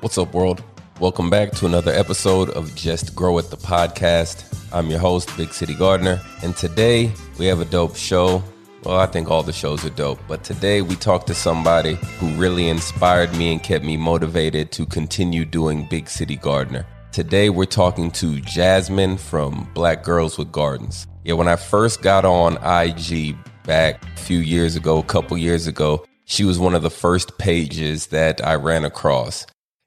What's up, world? Welcome back to another episode of Just Grow It, the podcast. I'm your host, Big City Gardener, and today we have a dope show. Well, I think all the shows are dope, but today we talked to somebody who really inspired me and kept me motivated to continue doing Big City Gardener. Today we're talking to Jasmine from Black Girls with Gardens. Yeah, when I first got on IG back a few years ago, a couple years ago, she was one of the first pages that I ran across.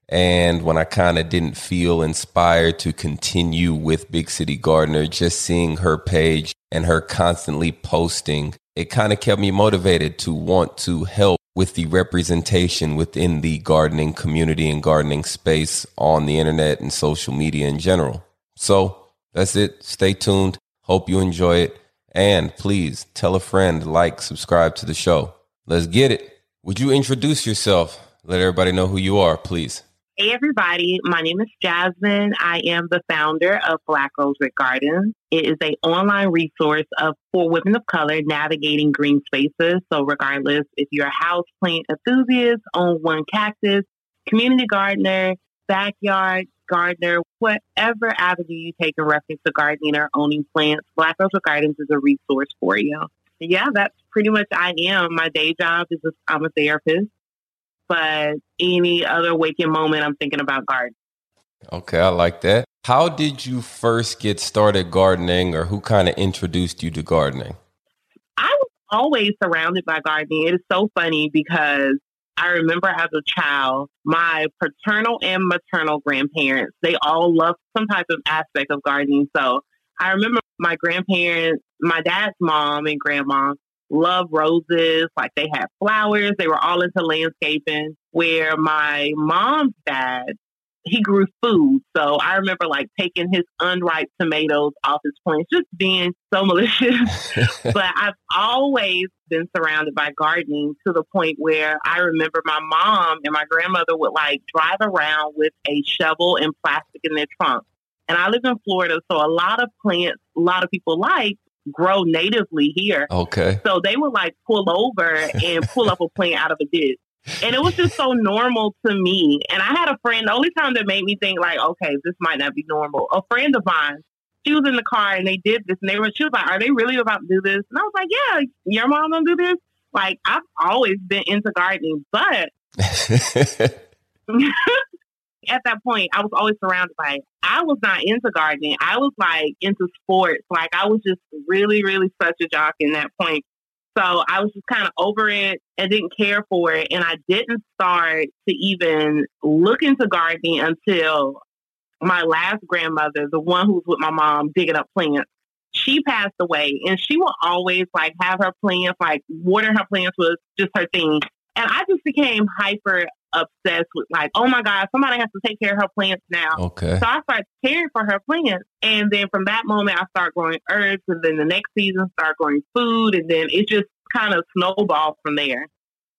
And when I kind of didn't feel inspired to continue with Big City Gardener, just seeing her page and her constantly posting, it kind of kept me motivated to want to help with the representation within the gardening community and gardening space on the internet and social media in general. So that's it. Stay tuned. Hope you enjoy it. And please tell a friend, like, subscribe to the show. Let's get it. Would you introduce yourself? Let everybody know who you are, please. Hey, everybody. My name is Jasmine. I am the founder of Black Girls with Gardens. It is an online resource of for women of color navigating green spaces. So, regardless if you're a house plant enthusiast, own one cactus, community gardener, backyard gardener, whatever avenue you take in reference to gardening or owning plants, Black Girls with Gardens is a resource for you. Yeah, that's pretty much I am. My day job is I'm a therapist but any other waking moment, I'm thinking about gardening. Okay, I like that. How did you first get started gardening, or who kind of introduced you to gardening? I was always surrounded by gardening. It is so funny because I remember as a child, my paternal and maternal grandparents, they all loved some type of aspect of gardening. So I remember my grandparents, my dad's mom and grandma, love roses, like they had flowers. They were all into landscaping. Where my mom's dad, he grew food. So I remember like taking his unripe tomatoes off his plants, just being so malicious. but I've always been surrounded by gardening to the point where I remember my mom and my grandmother would like drive around with a shovel and plastic in their trunk. And I live in Florida, so a lot of plants, a lot of people like grow natively here. Okay. So they would like pull over and pull up a plant out of a ditch. And it was just so normal to me. And I had a friend, the only time that made me think like, okay, this might not be normal. A friend of mine, she was in the car and they did this and they were, she was like, are they really about to do this? And I was like, yeah, your mom gonna do this? Like I've always been into gardening, but at that point, I was always surrounded by. I was not into gardening. I was like into sports. Like I was just really, really such a jock in that point. So I was just kind of over it and didn't care for it. And I didn't start to even look into gardening until my last grandmother, the one who was with my mom digging up plants. She passed away and she would always like have her plants, like watering her plants was just her thing. And I just became hyper obsessed with like, oh my God, somebody has to take care of her plants now. Okay. So I started caring for her plants. And then from that moment I start growing herbs and then the next season start growing food and then it just kind of snowballed from there.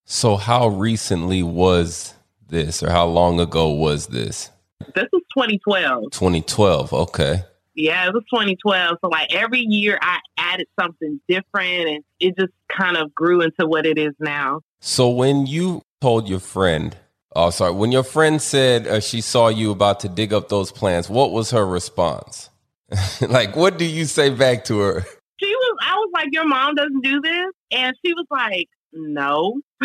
So how recently was this or how long ago was this? This was 2012. 2012, okay. Yeah, it was 2012. So like every year I added something different and it just kind of grew into what it is now. So when you told your friend, oh, sorry, when your friend said uh, she saw you about to dig up those plants, what was her response? like, what do you say back to her? She was, I was like, your mom doesn't do this. And she was like, no.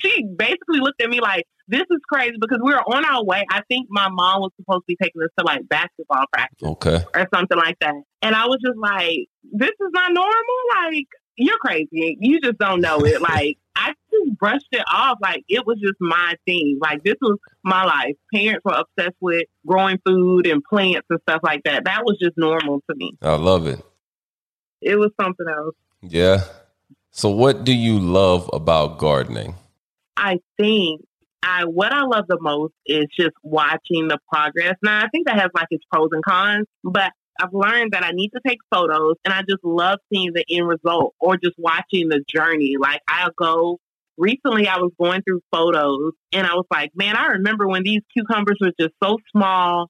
she basically looked at me like, this is crazy because we were on our way. I think my mom was supposed to be taking us to like basketball practice. Okay. Or something like that. And I was just like, this is not normal. Like, you're crazy. You just don't know it. Like, I just brushed it off. Like, it was just my thing. Like, this was my life. Parents were obsessed with growing food and plants and stuff like that. That was just normal to me. I love it. It was something else. Yeah. So, what do you love about gardening? I think I what I love the most is just watching the progress. Now, I think that has like its pros and cons, but I've learned that I need to take photos and I just love seeing the end result or just watching the journey. Like I'll go recently I was going through photos and I was like, man, I remember when these cucumbers were just so small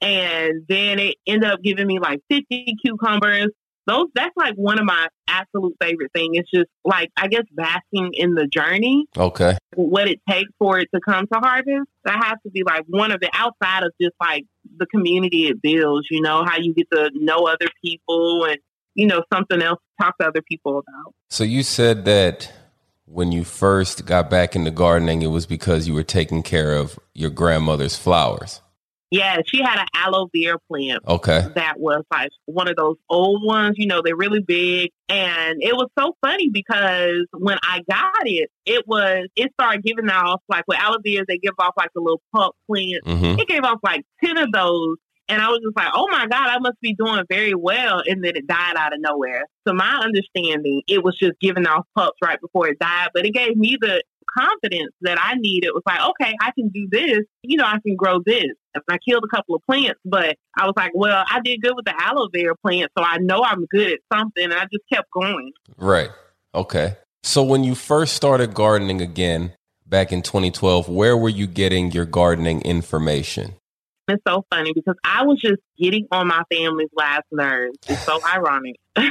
and then it ended up giving me like 50 cucumbers those that's like one of my absolute favorite things. It's just like I guess basking in the journey. Okay. What it takes for it to come to harvest. That has to be like one of the outside of just like the community it builds, you know, how you get to know other people and, you know, something else to talk to other people about. So you said that when you first got back into gardening, it was because you were taking care of your grandmother's flowers. Yeah, she had an aloe vera plant. Okay. That was like one of those old ones, you know, they're really big. And it was so funny because when I got it, it was, it started giving off, like with aloe vera, they give off like a little pup plant. Mm-hmm. It gave off like 10 of those. And I was just like, oh my God, I must be doing very well. And then it died out of nowhere. So my understanding, it was just giving off pups right before it died. But it gave me the confidence that I needed. It was like, okay, I can do this. You know, I can grow this. I killed a couple of plants, but I was like, well, I did good with the aloe vera plant, so I know I'm good at something. And I just kept going. Right. Okay. So when you first started gardening again back in 2012, where were you getting your gardening information? It's so funny because I was just getting on my family's last nerves. It's so ironic.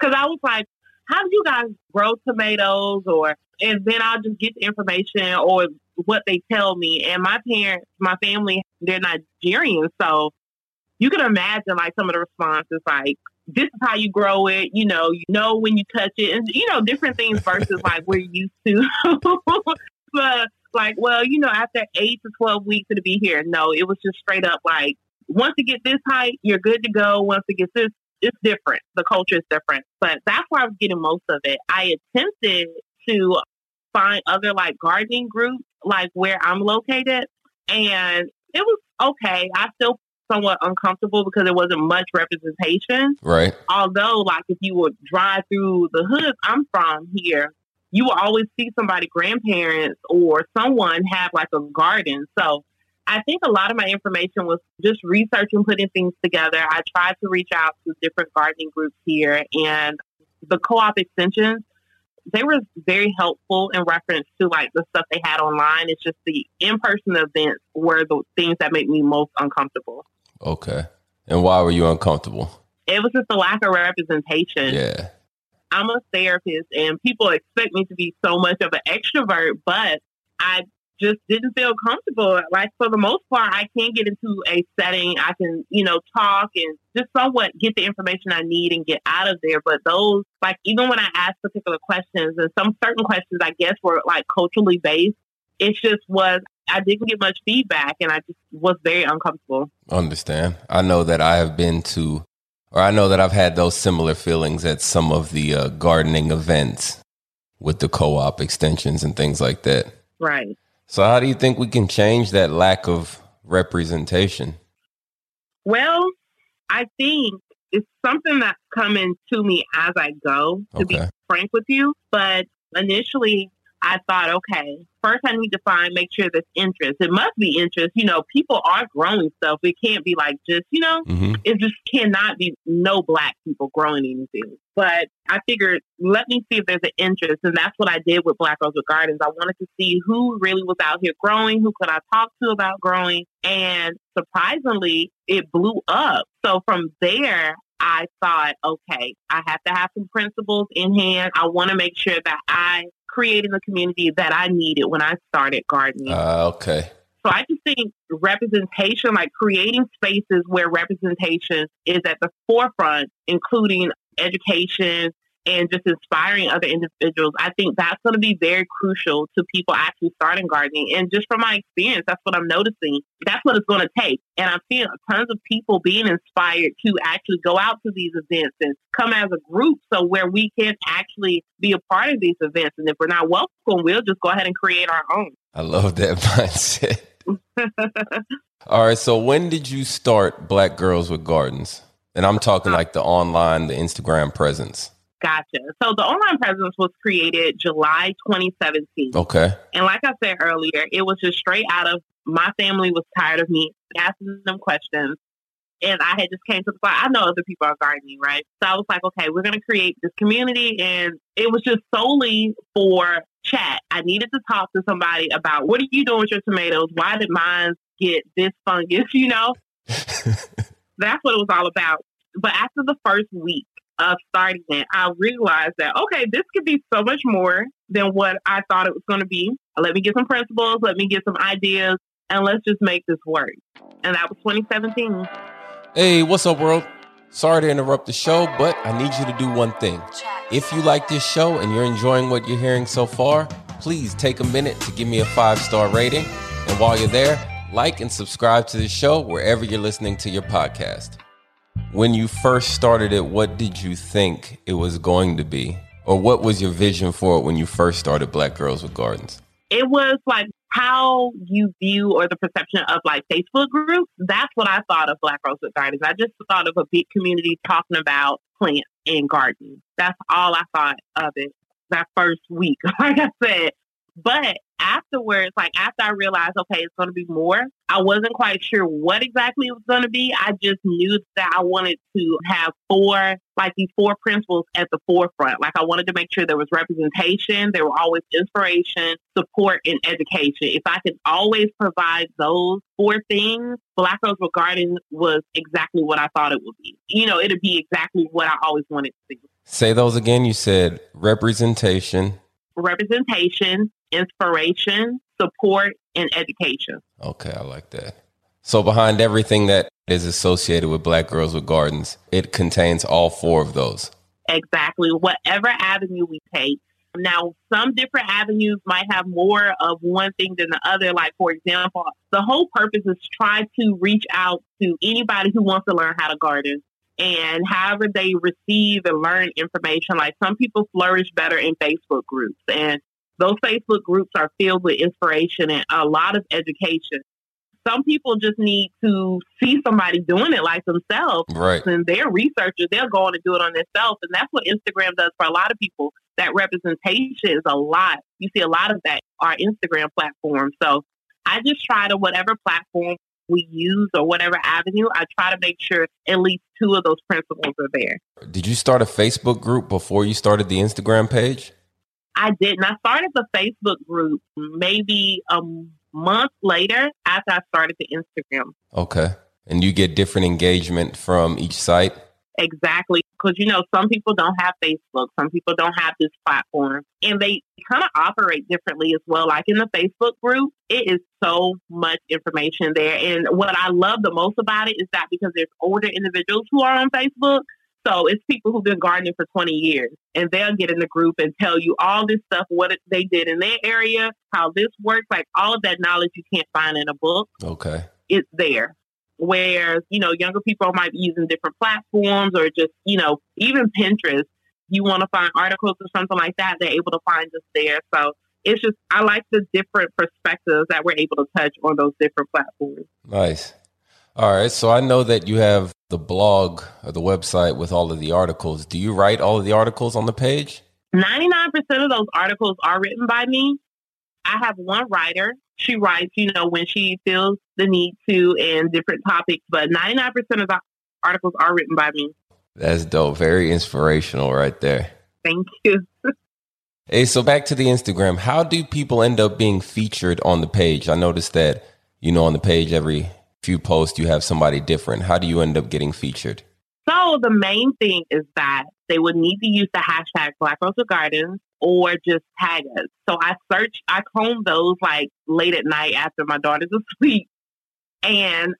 Because I was like, how do you guys grow tomatoes? Or, and then I'll just get the information or what they tell me. And my parents, my family, they're Nigerian. So you can imagine like some of the responses like, this is how you grow it. You know, you know when you touch it, and you know different things versus like we're used to. but like, well, you know, after eight to twelve weeks to be here, no, it was just straight up like, once you get this height, you're good to go. Once it gets this, it's different. The culture is different. But that's where I was getting most of it. I attempted to find other like gardening groups, like where I'm located, and it was okay. I still somewhat uncomfortable because there wasn't much representation. Right. Although, like, if you would drive through the hood I'm from here, you will always see somebody, grandparents or someone have like a garden. So I think a lot of my information was just researching, putting things together. I tried to reach out to different gardening groups here and the co-op extensions. They were very helpful in reference to like the stuff they had online. It's just the in-person events were the things that made me most uncomfortable. Okay. And why were you uncomfortable? It was just a lack of representation. Yeah. I'm a therapist and people expect me to be so much of an extrovert, but I just didn't feel comfortable. Like for the most part, I can get into a setting. I can, you know, talk and just somewhat get the information I need and get out of there. But those, like, even when I asked particular questions and some certain questions, I guess were like culturally based, it just was, I didn't get much feedback and I just was very uncomfortable. Understand. I know that I have been to, or I know that I've had those similar feelings at some of the uh, gardening events with the co op extensions and things like that. Right. So, how do you think we can change that lack of representation? Well, I think it's something that's coming to me as I go, to Okay. be frank with you. But initially, I thought, okay, first I need to find, make sure there's interest. It must be interest. You know, people are growing stuff. It can't be like just, you know, hmm it just cannot be no black people growing anything. But I figured, let me see if there's an interest. And that's what I did with Black Girls with Gardens. I wanted to see who really was out here growing, who could I talk to about growing. And surprisingly, it blew up. So from there, I thought, okay, I have to have some principles in hand. I want to make sure that I created the community that I needed when I started gardening. Uh, okay. So I just think representation, like creating spaces where representation is at the forefront, including education and just inspiring other individuals, I think that's going to be very crucial to people actually starting gardening. And just from my experience, that's what I'm noticing. That's what it's going to take. And I'm seeing tons of people being inspired to actually go out to these events and come as a group. So where we can actually be a part of these events. And if we're not welcome, we'll just go ahead and create our own. I love that mindset. All right. So, when did you start Black Girls with Gardens? And I'm talking uh, like the online, the Instagram presence. Gotcha. So the online presence was created July 2017. Okay. And like I said earlier, it was just straight out of my family was tired of me asking them questions. And I had just came to the spot. I know other people are gardening, right? So I was like, okay, we're going to create this community. And it was just solely for chat. I needed to talk to somebody about what are you doing with your tomatoes? Why did mine get this fungus? You know, that's what it was all about. But after the first week, of starting it, I realized that, okay, this could be so much more than what I thought it was going to be. Let me get some principles, let me get some ideas, and let's just make this work. And that was 2017. Hey, what's up, world? Sorry to interrupt the show, but I need you to do one thing. If you like this show and you're enjoying what you're hearing so far, please take a minute to give me a five star rating. And while you're there, like and subscribe to the show wherever you're listening to your podcast. When you first started it, what did you think it was going to be? Or what was your vision for it when you first started Black Girls with Gardens? It was like how you view or the perception of like Facebook groups. That's what I thought of Black Girls with Gardens. I just thought of a big community talking about plants and gardening. That's all I thought of it that first week, like I said. But afterwards, like after I realized, okay, it's going to be more, I wasn't quite sure what exactly it was going to be. I just knew that I wanted to have four, like these four principles at the forefront. Like I wanted to make sure there was representation, there were always inspiration, support, and education. If I could always provide those four things, Black Girls with Gardens was exactly what I thought it would be. You know, it'd be exactly what I always wanted to be. Say those again. You said representation, representation, inspiration, support, and education. Okay, I like that. So, behind everything that is associated with Black Girls with Gardens, it contains all four of those. Exactly. Whatever avenue we take. Now, some different avenues might have more of one thing than the other. Like, for example, the whole purpose is try to reach out to anybody who wants to learn how to garden and however they receive and learn information. Like some people flourish better in Facebook groups, and those Facebook groups are filled with inspiration and a lot of education. Some people just need to see somebody doing it like themselves. Right. And they're researchers, they'll go on and do it on themselves. And that's what Instagram does for a lot of people. That representation is a lot. You see a lot of that our Instagram platform. So I just try to whatever platform we use or whatever avenue, I try to make sure at least two of those principles are there. Did you start a Facebook group before you started the Instagram page? I didn't. I started the Facebook group maybe a month later after I started the Instagram. Okay. And you get different engagement from each site? Exactly. Because, you know, some people don't have Facebook, some people don't have this platform, and they kind of operate differently as well. Like in the Facebook group, it is so much information there. And what I love the most about it is that because there's older individuals who are on Facebook, so it's people who've been gardening for 20 years and they'll get in the group and tell you all this stuff, what they did in their area, how this works, like all of that knowledge you can't find in a book. Okay. It's there where, you know, younger people might be using different platforms or just, you know, even Pinterest. You want to find articles or something like that, they're able to find us there. So it's just, I like the different perspectives that we're able to touch on those different platforms. Nice. All right. So I know that you have the blog or the website with all of the articles. Do you write all of the articles on the page? 99% of those articles are written by me. I have one writer she writes, you know, when she feels the need to and different topics, but 99% of the articles are written by me. That's dope. Very inspirational right there. Thank you. hey, so back to the Instagram. How do people end up being featured on the page? I noticed that, you know, on the page, every few posts, you have somebody different. How do you end up getting featured? So the main thing is that they would need to use the hashtag Black Rose Gardens or just tag us. So I search, I comb those like late at night after my daughter's asleep. And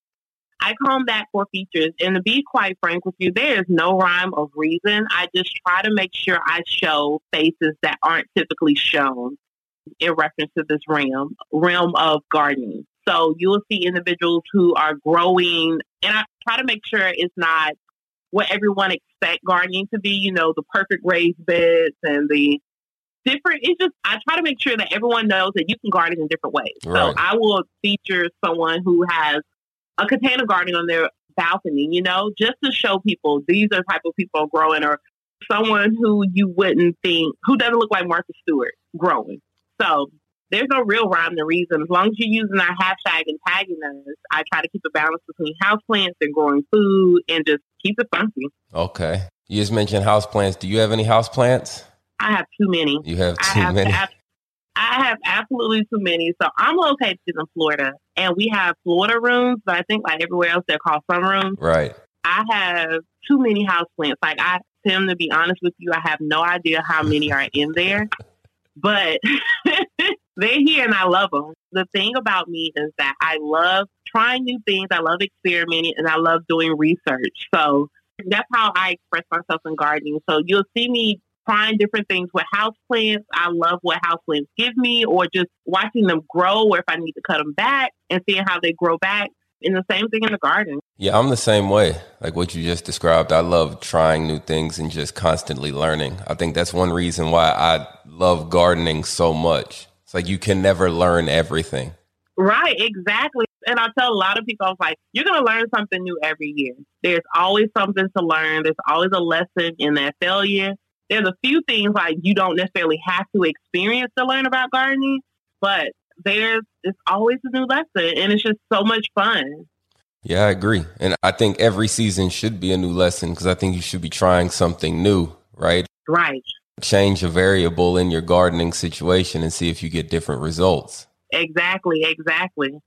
I comb that for features. And to be quite frank with you, there is no rhyme of reason. I just try to make sure I show faces that aren't typically shown in reference to this realm, realm of gardening. So you will see individuals who are growing, and I try to make sure it's not what everyone expects gardening to be, you know, the perfect raised beds and the different it's just I try to make sure that everyone knows that you can garden in different ways. Right. So I will feature someone who has a container garden on their balcony, you know, just to show people these are the type of people growing or someone who you wouldn't think who doesn't look like Martha Stewart growing. So there's no real rhyme or reason. As long as you're using our hashtag and tagging us, I try to keep a balance between houseplants and growing food and just keep it funky. Okay. You just mentioned houseplants. Do you have any houseplants? I have too many. You have too have many. I have absolutely too many. So I'm located in Florida, and we have Florida rooms, but I think like everywhere else they're called sun rooms. Right. I have too many houseplants. Like I Tim, to be honest with you, I have no idea how many are in there, but they're here and I love them. The thing about me is that I love trying new things. I love experimenting and I love doing research. So that's how I express myself in gardening. So you'll see me trying different things with house plants. I love what house plants give me or just watching them grow or if I need to cut them back and seeing how they grow back. And the same thing in the garden. Yeah, I'm the same way. Like what you just described, I love trying new things and just constantly learning. I think that's one reason why I love gardening so much. It's like you can never learn everything. Right, exactly. And I tell a lot of people, I was like, you're going to learn something new every year. There's always something to learn. There's always a lesson in that failure. There's a few things like you don't necessarily have to experience to learn about gardening, but there's it's always a new lesson and it's just so much fun. Yeah, I agree. And I think every season should be a new lesson because I think you should be trying something new, right? Right. Change a variable in your gardening situation and see if you get different results. Exactly, exactly.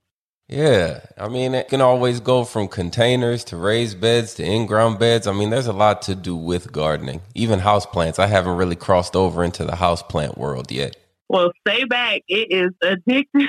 Yeah. I mean, it can always go from containers to raised beds to in ground beds. I mean, there's a lot to do with gardening, even house plants. I haven't really crossed over into the house plant world yet. Well, stay back. It is addictive.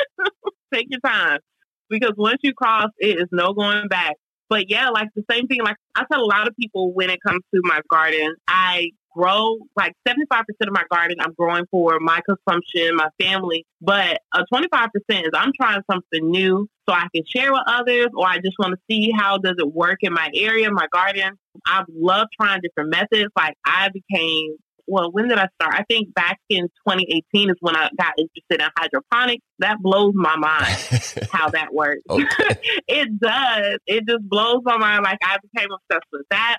Take your time because once you cross, it is no going back. But yeah, like the same thing. Like I tell a lot of people when it comes to my garden, I grow like 75% of my garden I'm growing for my consumption, my family, but uh, a 25% is I'm trying something new so I can share with others or I just want to see how does it work in my area, my garden. I love trying different methods. Like I became well, when did I start? I think back in 2018 is when I got interested in hydroponics. That blows my mind how that works. it does. It just blows my mind. Like I became obsessed with that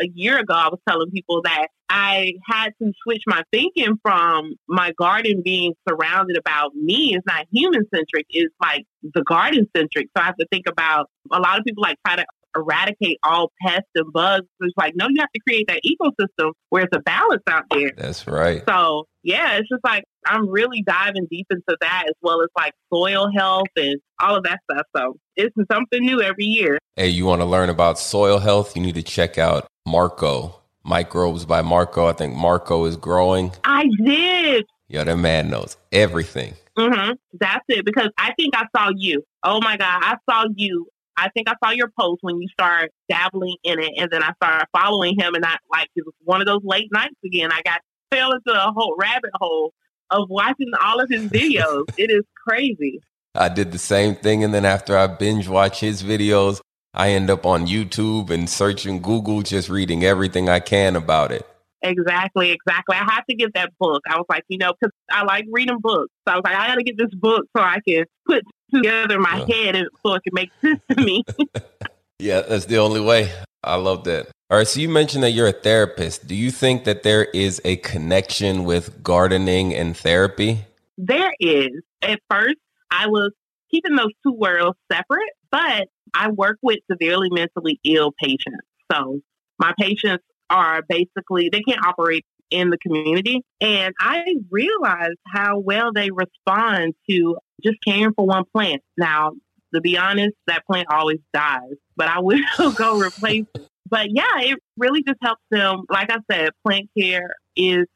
a year ago, I was telling people that I had to switch my thinking from my garden being surrounded about me. It's not human centric. It's like the garden centric. So I have to think about a lot of people like try to eradicate all pests and bugs. It's like, no, you have to create that ecosystem where it's a balance out there. That's right. So yeah, it's just like I'm really diving deep into that as well as like soil health and all of that stuff. So it's something new every year. Hey, you want to learn about soil health? You need to check out Marco. Microbes by Marco. I think Marco is growing. I did. Yo, that man knows everything. Mm-hmm. That's it. Because I think I saw you. Oh my God. I saw you. I think I saw your post when you started dabbling in it. And then I started following him. And I like, it was one of those late nights again. I got fell into a whole rabbit hole of watching all of his videos. it is crazy. I did the same thing. And then after I binge watch his videos, I end up on YouTube and searching Google, just reading everything I can about it. Exactly, exactly. I have to get that book. I was like, you know, because I like reading books. So I was like, I got to get this book so I can put together my yeah. head and so it can make sense to me. yeah, that's the only way. I love that. All right, so you mentioned that you're a therapist. Do you think that there is a connection with gardening and therapy? There is. At first, I was keeping those two worlds separate, but I work with severely mentally ill patients. So my patients are basically, they can't operate in the community. And I realized how well they respond to just caring for one plant. Now, to be honest, that plant always dies, but I will go replace it. But yeah, it really just helps them. Like I said, plant care is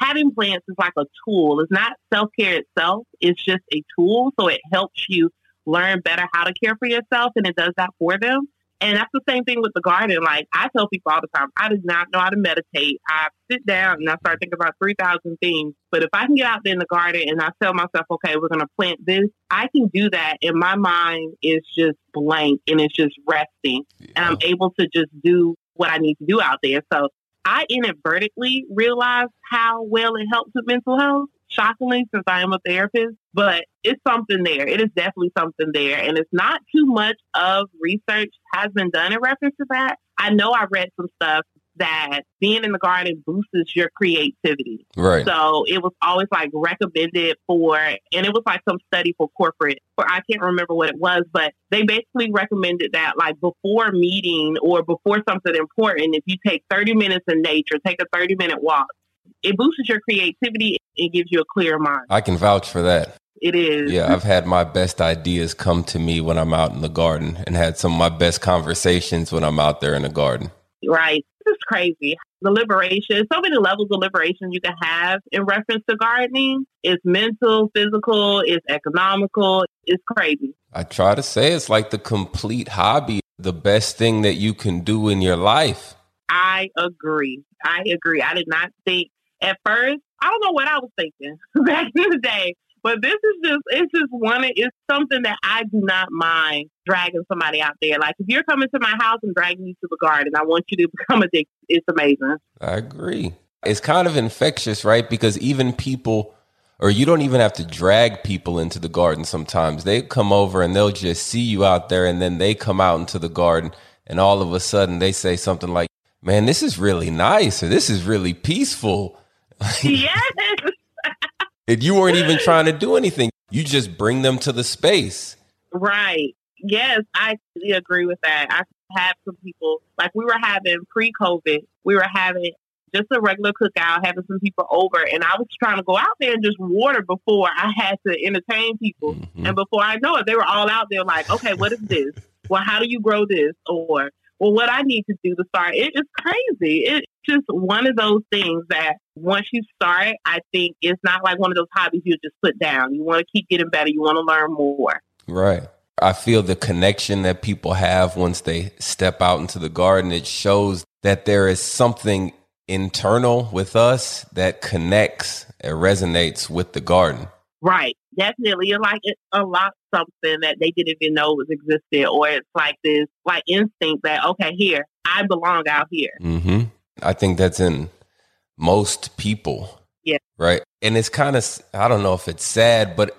having plants is like a tool. It's not self care itself, it's just a tool. So it helps you learn better how to care for yourself and it does that for them. And that's the same thing with the garden. Like I tell people all the time, I do not know how to meditate. I sit down and I start thinking about 3,000 things. But if I can get out there in the garden and I tell myself, okay, we're going to plant this, I can do that. And my mind is just blank and it's just resting. Yeah. And I'm able to just do what I need to do out there. So I inadvertently realized how well it helps with mental health shockingly since I am a therapist, but it's something there. It is definitely something there. And it's not too much of research has been done in reference to that. I know I read some stuff that being in the garden boosts your creativity. Right. So it was always like recommended for, and it was like some study for corporate, for I can't remember what it was, but they basically recommended that like before meeting or before something important, if you take 30 minutes in nature, take a 30 minute walk, it boosts your creativity and gives you a clear mind. I can vouch for that. It is. Yeah, I've had my best ideas come to me when I'm out in the garden and had some of my best conversations when I'm out there in the garden. Right. This is crazy. The liberation, so many levels of liberation you can have in reference to gardening. It's mental, physical, it's economical. It's crazy. I try to say it's like the complete hobby, the best thing that you can do in your life. I agree. I agree. I did not think at first, I don't know what I was thinking back in the day, but this is just, it's just one, it's something that I do not mind dragging somebody out there. Like if you're coming to my house and dragging you to the garden, I want you to become addicted. It's amazing. I agree. It's kind of infectious, right? Because even people, or you don't even have to drag people into the garden sometimes. They come over and they'll just see you out there and then they come out into the garden and all of a sudden they say something like, man, this is really nice or this is really peaceful. Yes. and you weren't even trying to do anything. You just bring them to the space. Right. Yes, I agree with that. I had some people, like we were having pre COVID, we were having just a regular cookout, having some people over, and I was trying to go out there and just water before I had to entertain people. Mm-hmm. And before I know it, they were all out there like, okay, what is this? well, how do you grow this? Or, well, what I need to do to start. It is crazy. It's just one of those things that once you start, I think it's not like one of those hobbies you just put down. You want to keep getting better. You want to learn more. Right. I feel the connection that people have once they step out into the garden. It shows that there is something internal with us that connects and resonates with the garden. Right. Definitely. It's like a lot something that they didn't even know was existed, or it's like this like instinct that, okay, here, I belong out here. Mm-hmm. I think that's in most people. Yeah. Right. And it's kind of, I don't know if it's sad, but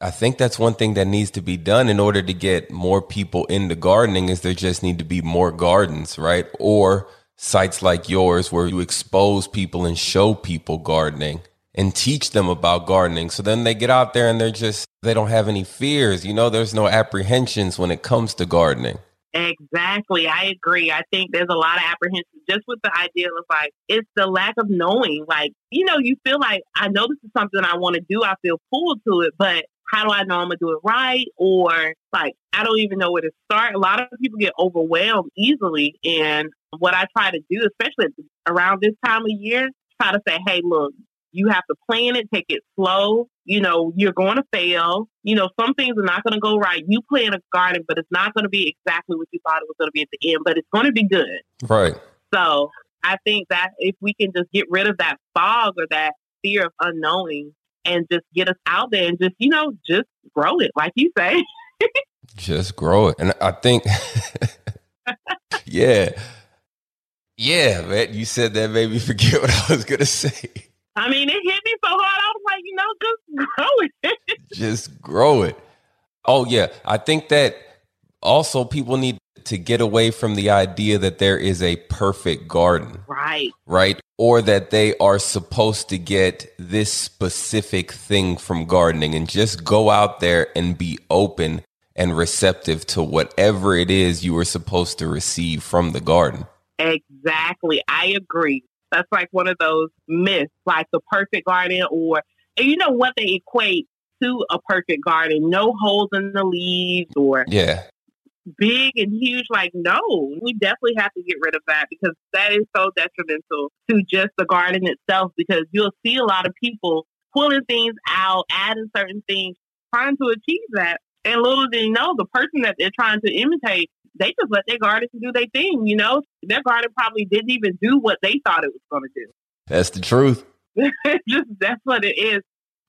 I think that's one thing that needs to be done in order to get more people into gardening is there just need to be more gardens, right? Or sites like yours where you expose people and show people gardening and teach them about gardening. So then they get out there and they're just, they don't have any fears. You know, there's no apprehensions when it comes to gardening. Exactly. I agree. I think there's a lot of apprehension just with the idea of like, it's the lack of knowing. Like, you know, you feel like, I know this is something I want to do. I feel pulled to it, but how do I know I'm gonna do it right? Or like, I don't even know where to start. A lot of people get overwhelmed easily. And what I try to do, especially around this time of year, try to say, hey, look, you have to plan it, take it slow. You know, you're going to fail. You know, some things are not going to go right. You plan a garden, but it's not going to be exactly what you thought it was going to be at the end, but it's going to be good. Right. So I think that if we can just get rid of that fog or that fear of unknowing, and just get us out there and just, you know, just grow it, like you say. just grow it. And I think, yeah. Yeah, man. You said that made me forget what I was going to say. I mean, it hit me so hard. I was like, you know, just grow it. just grow it. Oh, yeah. I think that also people need to get away from the idea that there is a perfect garden. Right. Right. Or that they are supposed to get this specific thing from gardening and just go out there and be open and receptive to whatever it is you were supposed to receive from the garden. Exactly. I agree. That's like one of those myths, like the perfect garden, or, and you know what they equate to a perfect garden no holes in the leaves or yeah big and huge. Like, no, we definitely have to get rid of that because that is so detrimental to just the garden itself. Because you'll see a lot of people pulling things out, adding certain things, trying to achieve that. And little do you know, the person that they're trying to imitate, they just let their garden do their thing. You know, their garden probably didn't even do what they thought it was going to do. That's the truth. just that's what it is.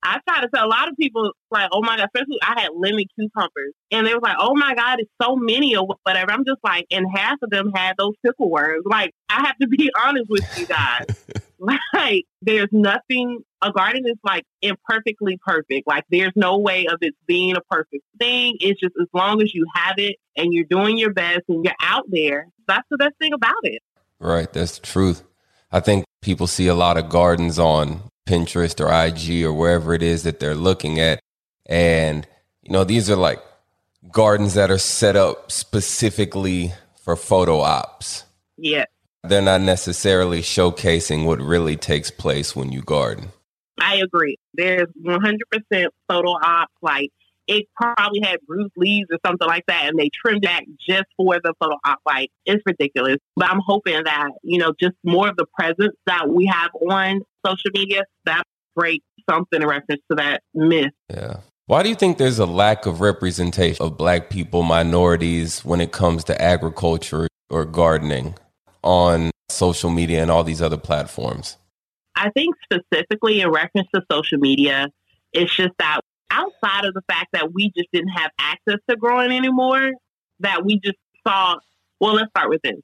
I try to tell a lot of people, like, oh my God, especially I had lemon cucumbers. And they were like, oh my God, it's so many or whatever. I'm just like, and half of them had those pickle worms. Like, I have to be honest with you guys. like, there's nothing, a garden is like imperfectly perfect. Like, there's no way of it being a perfect thing. It's just as long as you have it and you're doing your best and you're out there, that's the best thing about it. Right. That's the truth. I think people see a lot of gardens on Pinterest or IG or wherever it is that they're looking at. And, you know, these are like gardens that are set up specifically for photo ops. Yeah. They're not necessarily showcasing what really takes place when you garden. I agree. There's 100% photo ops. Like, it probably had bruised leaves or something like that, and they trimmed back just for the photo op. Like it's ridiculous. But I'm hoping that you know just more of the presence that we have on social media that break something in reference to that myth. Yeah. Why do you think there's a lack of representation of black people, minorities when it comes to agriculture or gardening on social media and all these other platforms? I think specifically in reference to social media, it's just that outside of the fact that we just didn't have access to growing anymore, that we just saw, well, let's start with this.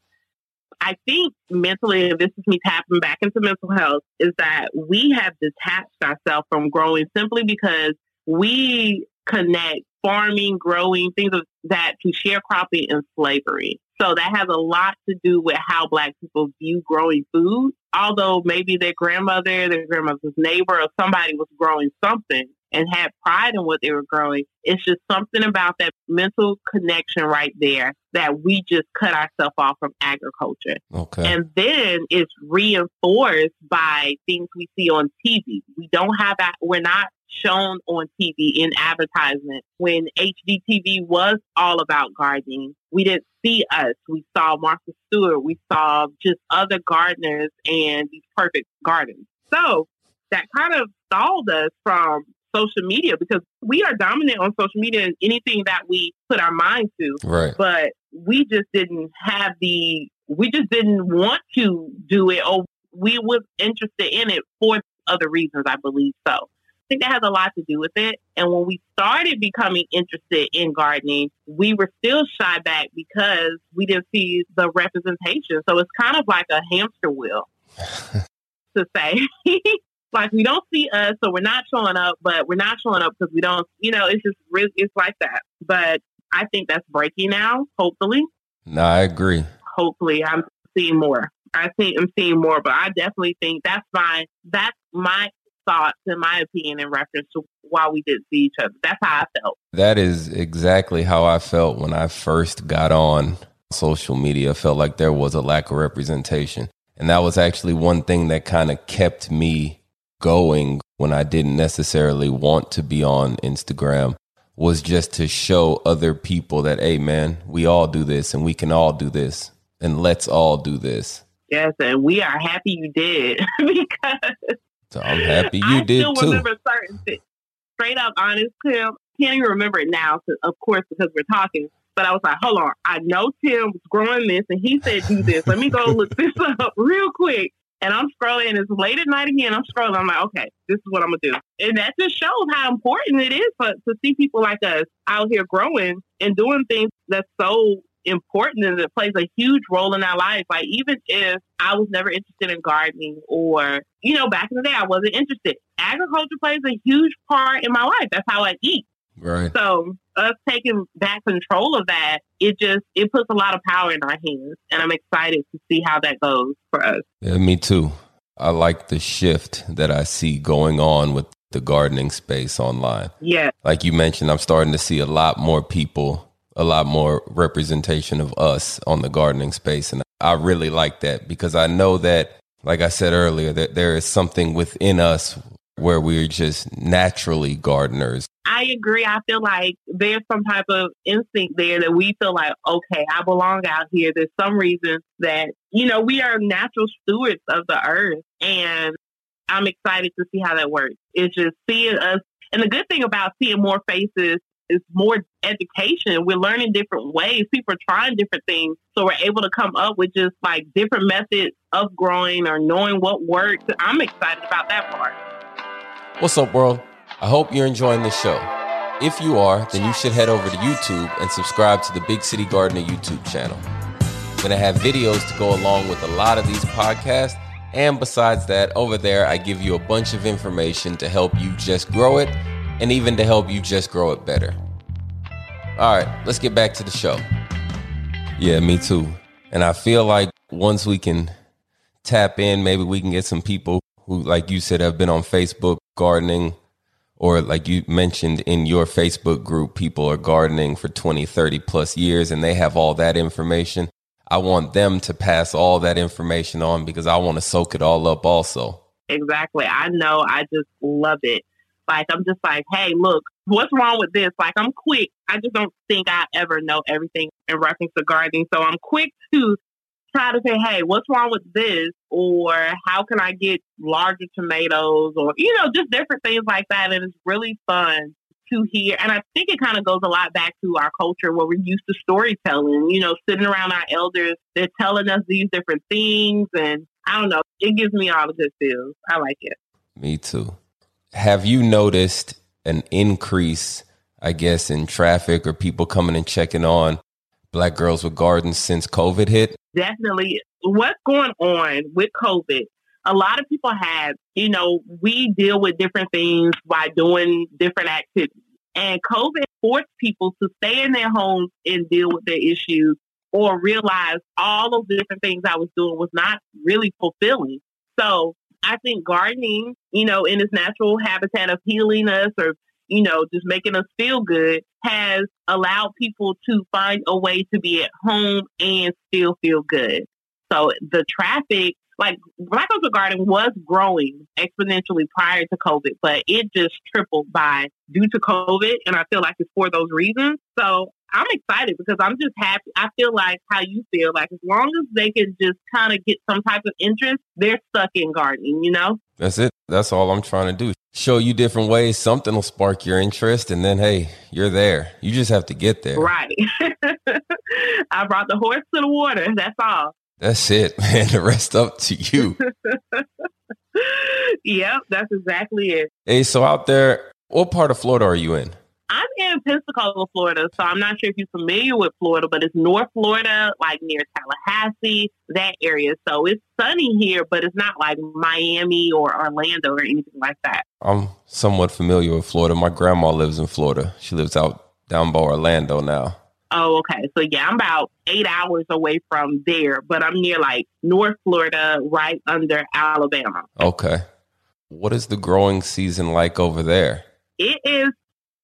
I think mentally, and this is me tapping back into mental health, is that we have detached ourselves from growing simply because we connect farming, growing, things of that to sharecropping and slavery. So that has a lot to do with how Black people view growing food. Although maybe their grandmother, their grandmother's neighbor, or somebody was growing something and had pride in what they were growing. It's just something about that mental connection right there that we just cut ourselves off from agriculture. Okay. And then it's reinforced by things we see on TV. We don't have that, we're not shown on TV in advertisement. When HGTV was all about gardening, we didn't see us. We saw Martha Stewart. We saw just other gardeners and these perfect gardens. So that kind of stalled us from social media because we are dominant on social media and anything that we put our mind to. Right. But we just didn't have the, we just didn't want to do it or we was interested in it for other reasons, I believe so. I think that has a lot to do with it. And when we started becoming interested in gardening, we were still shy back because we didn't see the representation. So it's kind of like a hamster wheel to say. like we don't see us, so we're not showing up, but we're not showing up because we don't, you know, it's just really, it's like that. But I think that's breaking now, hopefully. No, I agree. Hopefully, I'm seeing more. I think I'm seeing more, but I definitely think that's my, that's my thoughts, and my opinion, in reference to why we didn't see each other. That's how I felt. That is exactly how I felt when I first got on social media. I felt like there was a lack of representation. And that was actually one thing that kind of kept me going when I didn't necessarily want to be on Instagram was just to show other people that, hey, man, we all do this and we can all do this and let's all do this. Yes, and we are happy you did because so I'm happy you I did still too. remember certain things. Straight up honest, Tim. Can't even remember it now, of course, because we're talking. But I was like, hold on. I know Tim was growing this and he said do this. Let me go look this up real quick. And I'm scrolling, and it's late at night again. I'm scrolling. I'm like, okay, this is what I'm gonna do. And that just shows how important it is for to see people like us out here growing and doing things that's so important and it plays a huge role in our life. Like even if I was never interested in gardening or, you know, back in the day I wasn't interested. Agriculture plays a huge part in my life. That's how I eat. Right. So us taking back control of that, it just it puts a lot of power in our hands, and I'm excited to see how that goes for us. Yeah, me too. I like the shift that I see going on with the gardening space online. Yeah, Like you mentioned, I'm starting to see a lot more people, a lot more representation of us on the gardening space. And I really like that because I know that, like I said earlier, that there is something within us where we're just naturally gardeners. I agree. I feel like there's some type of instinct there that we feel like, okay, I belong out here. There's some reason that, you know, we are natural stewards of the earth. And I'm excited to see how that works. It's just seeing us. And the good thing about seeing more faces is more education. We're learning different ways. People are trying different things. So we're able to come up with just like different methods of growing or knowing what works. I'm excited about that part. What's up, world? I hope you're enjoying the show. If you are, then you should head over to YouTube and subscribe to the Big City Gardener YouTube channel. Going to have videos to go along with a lot of these podcasts. And besides that, over there, I give you a bunch of information to help you just grow it and even to help you just grow it better. All right, let's get back to the show. Yeah, me too. And I feel like once we can tap in, maybe we can get some people who, like you said, have been on Facebook gardening, or like you mentioned in your Facebook group, people are gardening for 20, 30 plus years and they have all that information. I want them to pass all that information on because I want to soak it all up also. Exactly. I know. I just love it. Like, I'm just like, hey, look, what's wrong with this? Like I'm quick. I just don't think I ever know everything in reference to gardening. So I'm quick to try to say, hey, what's wrong with this? Or how can I get larger tomatoes? Or, you know, just different things like that. And it's really fun to hear. And I think it kind of goes a lot back to our culture where we're used to storytelling, you know, sitting around our elders, they're telling us these different things. And I don't know, it gives me all the good feels. I like it. Me too. Have you noticed an increase, I guess, in traffic or people coming and checking on Black Girls with Gardens since COVID hit? Definitely. What's going on with COVID? A lot of people have, you know, we deal with different things by doing different activities. And COVID forced people to stay in their homes and deal with their issues or realize all the different things I was doing was not really fulfilling. So I think gardening, you know, in its natural habitat of healing us or you know, just making us feel good has allowed people to find a way to be at home and still feel good. So the traffic, like Black Culture Garden was growing exponentially prior to COVID, but it just tripled by due to COVID. And I feel like it's for those reasons. So I'm excited because I'm just happy. I feel like how you feel like as long as they can just kind of get some type of interest, they're stuck in gardening, you know? That's it. That's all I'm trying to do. Show you different ways. Something will spark your interest. And then, hey, you're there. You just have to get there. Right. I brought the horse to the water. That's all. That's it, man. The rest up to you. yep, that's exactly it. Hey, so out there, what part of Florida are you in? I'm in Pensacola, Florida, so I'm not sure if you're familiar with Florida, but it's North Florida, like near Tallahassee, that area. So it's sunny here, but it's not like Miami or Orlando or anything like that. I'm somewhat familiar with Florida. My grandma lives in Florida. She lives out down by Orlando now. Oh, okay. So yeah, I'm about eight hours away from there, but I'm near like North Florida, right under Alabama. Okay. What is the growing season like over there? It is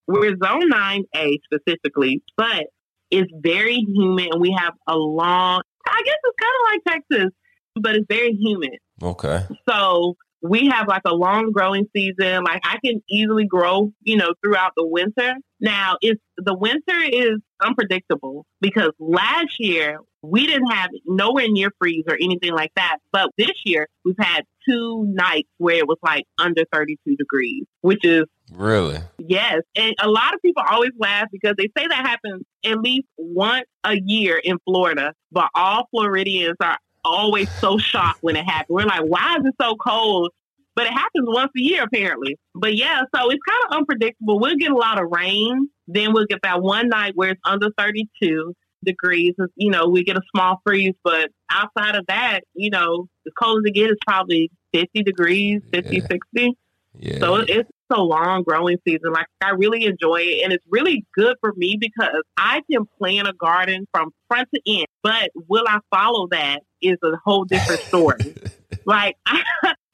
we're zone 9A specifically, but it's very humid and we have a long, I guess it's kind of like Texas, but it's very humid. Okay. So we have like a long growing season. Like I can easily grow, you know, throughout the winter. Now, it's the winter is unpredictable because last year we didn't have nowhere near freeze or anything like that. But this year we've had two nights where it was like under 32 degrees, which is really yes. And a lot of people always laugh because they say that happens at least once a year in Florida, but all Floridians are always so shocked when it happens. We're like, why is it so cold? But it happens once a year apparently. But yeah, so it's kind of unpredictable. We'll get a lot of rain, then we'll get that one night where it's under 32 degrees. You know, we get a small freeze, but outside of that, you know, as cold as it gets, it's probably 50 degrees, 50, yeah. 60. Yeah. So it's a long growing season. Like I really enjoy it and it's really good for me because I can plan a garden from front to end. But will I follow that is a whole different story. like I,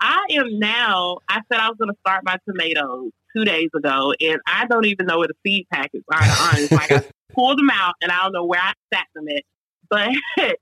I am now I said I was gonna start my tomatoes two days ago and I don't even know where the seed packets are honest. Like I pulled them out and I don't know where I sat them at. But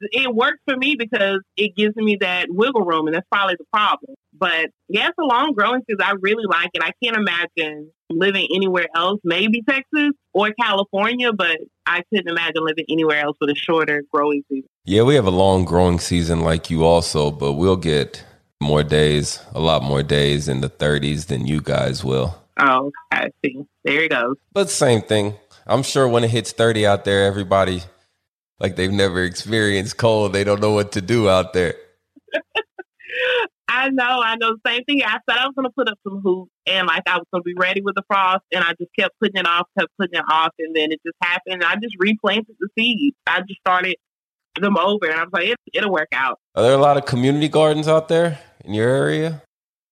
it worked for me because it gives me that wiggle room, and that's probably the problem. But yeah, it's a long growing season. I really like it. I can't imagine living anywhere else, maybe Texas or California, but I couldn't imagine living anywhere else with a shorter growing season. Yeah, we have a long growing season like you also, but we'll get more days, a lot more days in the 30s than you guys will. Oh, I see. There you go. But same thing. I'm sure when it hits 30 out there, everybody like they've never experienced cold. They don't know what to do out there. I know, I know. Same thing. I said I was going to put up some hoops and like I was going to be ready with the frost and I just kept putting it off, kept putting it off. And then it just happened. I just replanted the seeds. I just started them over and I was like, it, it'll work out. Are there a lot of community gardens out there in your area?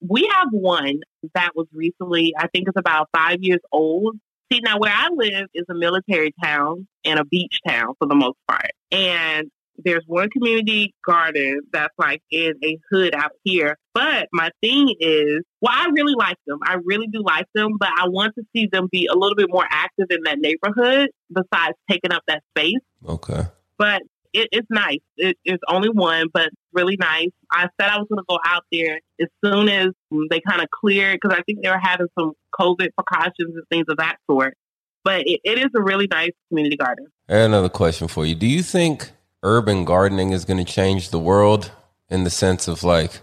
We have one that was recently, I think it's about five years old. See, now where I live is a military town and a beach town for the most part. And there's one community garden that's like in a hood out here. But my thing is, well, I really like them. I really do like them, but I want to see them be a little bit more active in that neighborhood besides taking up that space. Okay. But it, it's nice. It, it's only one, but really nice. I said I was going to go out there as soon as they kind of cleared because I think they were having some COVID precautions and things of that sort. But it, it is a really nice community garden. Another question for you: Do you think urban gardening is going to change the world in the sense of like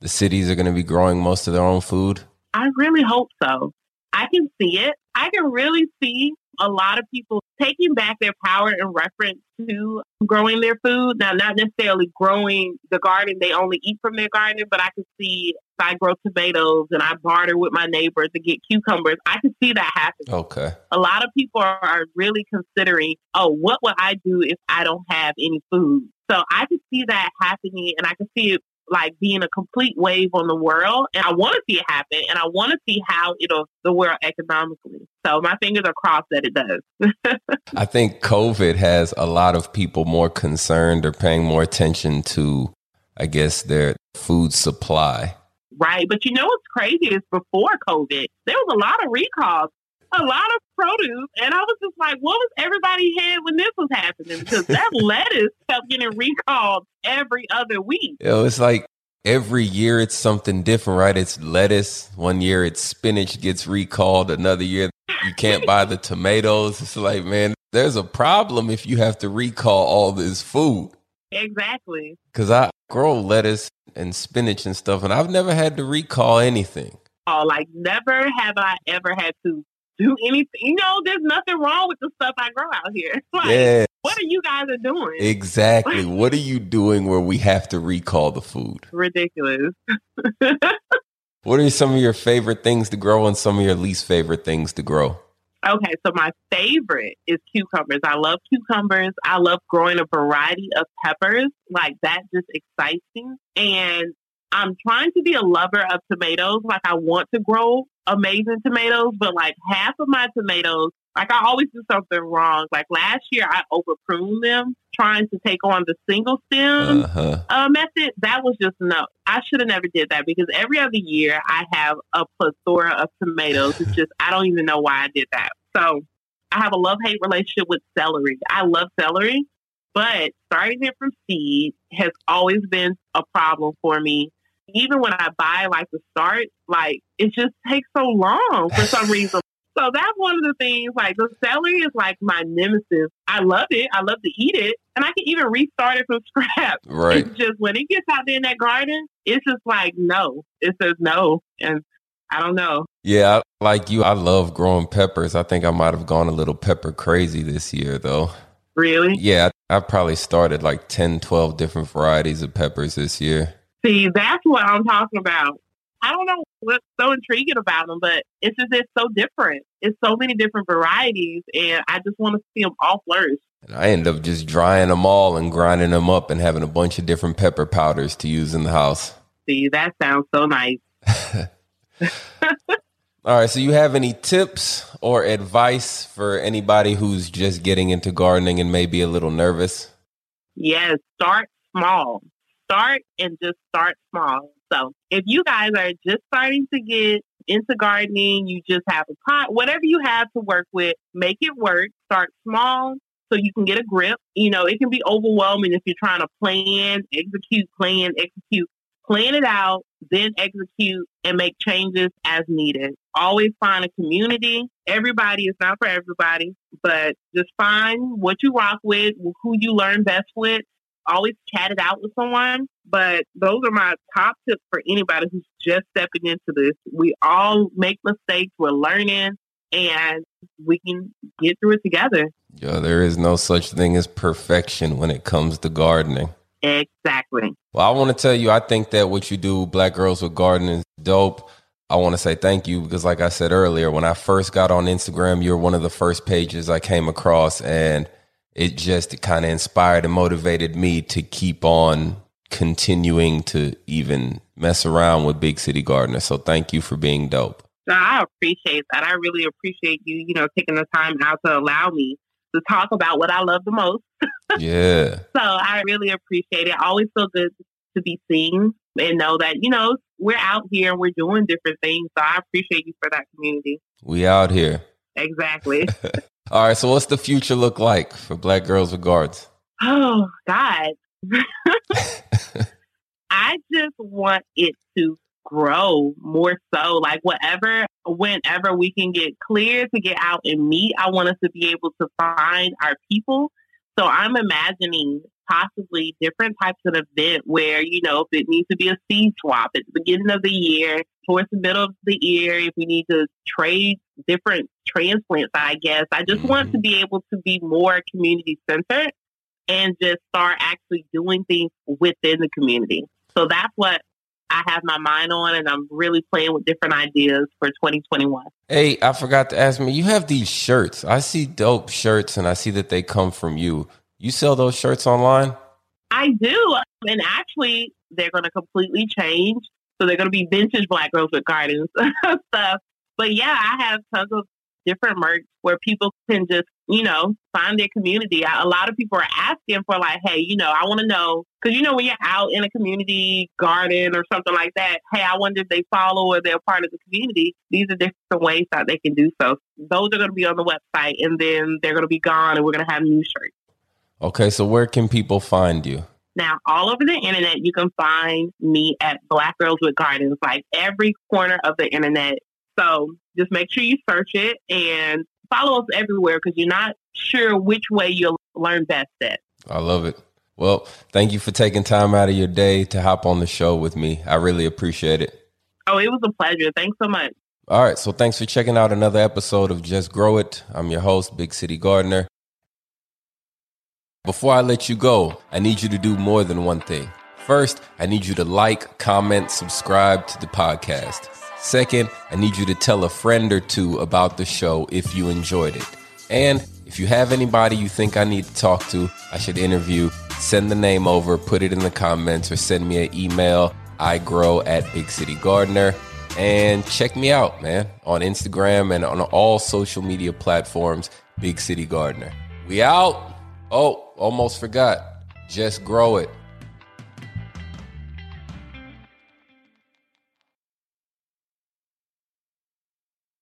the cities are going to be growing most of their own food? I really hope so. I can see it. I can really see a lot of people taking back their power in reference to growing their food. Now, not necessarily growing the garden they only eat from their garden, but I can see if I grow tomatoes and I barter with my neighbors to get cucumbers, I can see that happen. Okay. A lot of people are really considering, oh, what would I do if I don't have any food? So I can see that happening and I can see it like being a complete wave on the world. And I want to see it happen and I want to see how it'll the world economically. So my fingers are crossed that it does. I think COVID has a lot of people more concerned or paying more attention to, I guess, their food supply. Right. But you know what's crazy is before COVID, there was a lot of recalls a lot of produce. And I was just like, what was everybody had when this was happening? Because that lettuce kept getting recalled every other week. Know, it's like every year it's something different, right? It's lettuce. One year it's spinach gets recalled. Another year you can't buy the tomatoes. It's like, man, there's a problem if you have to recall all this food. Exactly. Because I grow lettuce and spinach and stuff, and I've never had to recall anything. Oh, like never have I ever had to do anything. You know, there's nothing wrong with the stuff I grow out here. Like, yeah. What are you guys are doing? Exactly. what are you doing where we have to recall the food? Ridiculous. what are some of your favorite things to grow and some of your least favorite things to grow? Okay, so my favorite is cucumbers. I love cucumbers. I love growing a variety of peppers. Like that just excites me. And I'm trying to be a lover of tomatoes. Like I want to grow amazing tomatoes, but like half of my tomatoes, like I always do something wrong. Like last year, I over pruned them trying to take on the single stem uh-huh. uh, method. That was just no. I should have never did that because every other year I have a plethora of tomatoes. It's just I don't even know why I did that. So I have a love hate relationship with celery. I love celery, but starting it from seed has always been a problem for me even when I buy like the start, like it just takes so long for some reason. So that's one of the things. Like the celery is like my nemesis. I love it. I love to eat it, and I can even restart it from scratch. Right. It's just when it gets out there in that garden, it's just like no. It says no, and I don't know. Yeah, like you, I love growing peppers. I think I might have gone a little pepper crazy this year, though. Really? Yeah, I probably started like 10, 12 different varieties of peppers this year. See, that's what I'm talking about. I don't know what's so intriguing about them, but it's just it's so different. It's so many different varieties, and I just want to see them all flourish. And I end up just drying them all and grinding them up and having a bunch of different pepper powders to use in the house. See, that sounds so nice. all right, so you have any tips or advice for anybody who's just getting into gardening and maybe a little nervous? Yes, start small start and just start small. So if you guys are just starting to get into gardening, you just have a pot, whatever you have to work with, make it work. Start small so you can get a grip. You know, it can be overwhelming if you're trying to plan, execute, plan, execute, plan it out, then execute and make changes as needed. Always find a community. Everybody is not for everybody, but just find what you rock with, who you learn best with, always chat it out with someone. But those are my top tips for anybody who's just stepping into this. We all make mistakes. We're learning and we can get through it together. Yeah, there is no such thing as perfection when it comes to gardening. Exactly. Well, I want to tell you, I think that what you do, Black Girls with Gardens, is dope. I want to say thank you because, like I said earlier, when I first got on Instagram, you're one of the first pages I came across. And it just kind of inspired and motivated me to keep on continuing to even mess around with Big City Gardener. So thank you for being dope. I appreciate that. I really appreciate you, you know, taking the time out to allow me to talk about what I love the most. yeah. So I really appreciate it. I always feel good to be seen and know that, you know, we're out here and we're doing different things. So I appreciate you for that community. We out here. Exactly. All right. So, what's the future look like for Black Girls with Gardens? Oh, God. I just want it to grow more so. Like whatever, whenever we can get clear to get out and meet, I want us to be able to find our people. So I'm imagining possibly different types of event where, you know, if it needs to be a seed swap at the beginning of the year, towards the middle of the year, if we need to trade different transplants, I guess. I just want to mm-hmm. be able to be more community centered and just start actually doing things within the community. So that's what I have my mind on, and I'm really playing with different ideas for 2021. Hey, I forgot to ask me, you have these shirts. I see dope shirts, and I see that they come from you. You sell those shirts online? I do. And actually, they're going to completely change. So they're going to be vintage Black Girls with Gardens stuff. But yeah, I have tons of different merch where people can just, you know, find their community. A lot of people are asking for like, hey, you know, I want to know because you know when you're out in a community garden or something like that, hey, I wonder if they follow or they're part of the community. These are different ways that they can do so. Those are going to be on the website, and then they're going to be gone, and we're going to have new shirts. Okay, so where can people find you? Now, all over the internet, you can find me at Black Girls with Gardens, like every corner of the internet. So just make sure you search it and follow us everywhere because you're not sure which way you'll learn best at. I love it. Well, thank you for taking time out of your day to hop on the show with me. I really appreciate it. Oh, it was a pleasure. Thanks so much. All right. So thanks for checking out another episode of Just Grow It. I'm your host, Big City Gardener. Before I let you go, I need you to do more than one thing. First, I need you to like, comment, subscribe to the podcast. Second, I need you to tell a friend or two about the show if you enjoyed it. And if you have anybody you think I need to talk to, I should interview, send the name over, put it in the comments, or send me an email. I grow at Big City Gardener. And check me out, man, on Instagram and on all social media platforms, Big City Gardener. We out. Oh, almost forgot. Just grow it.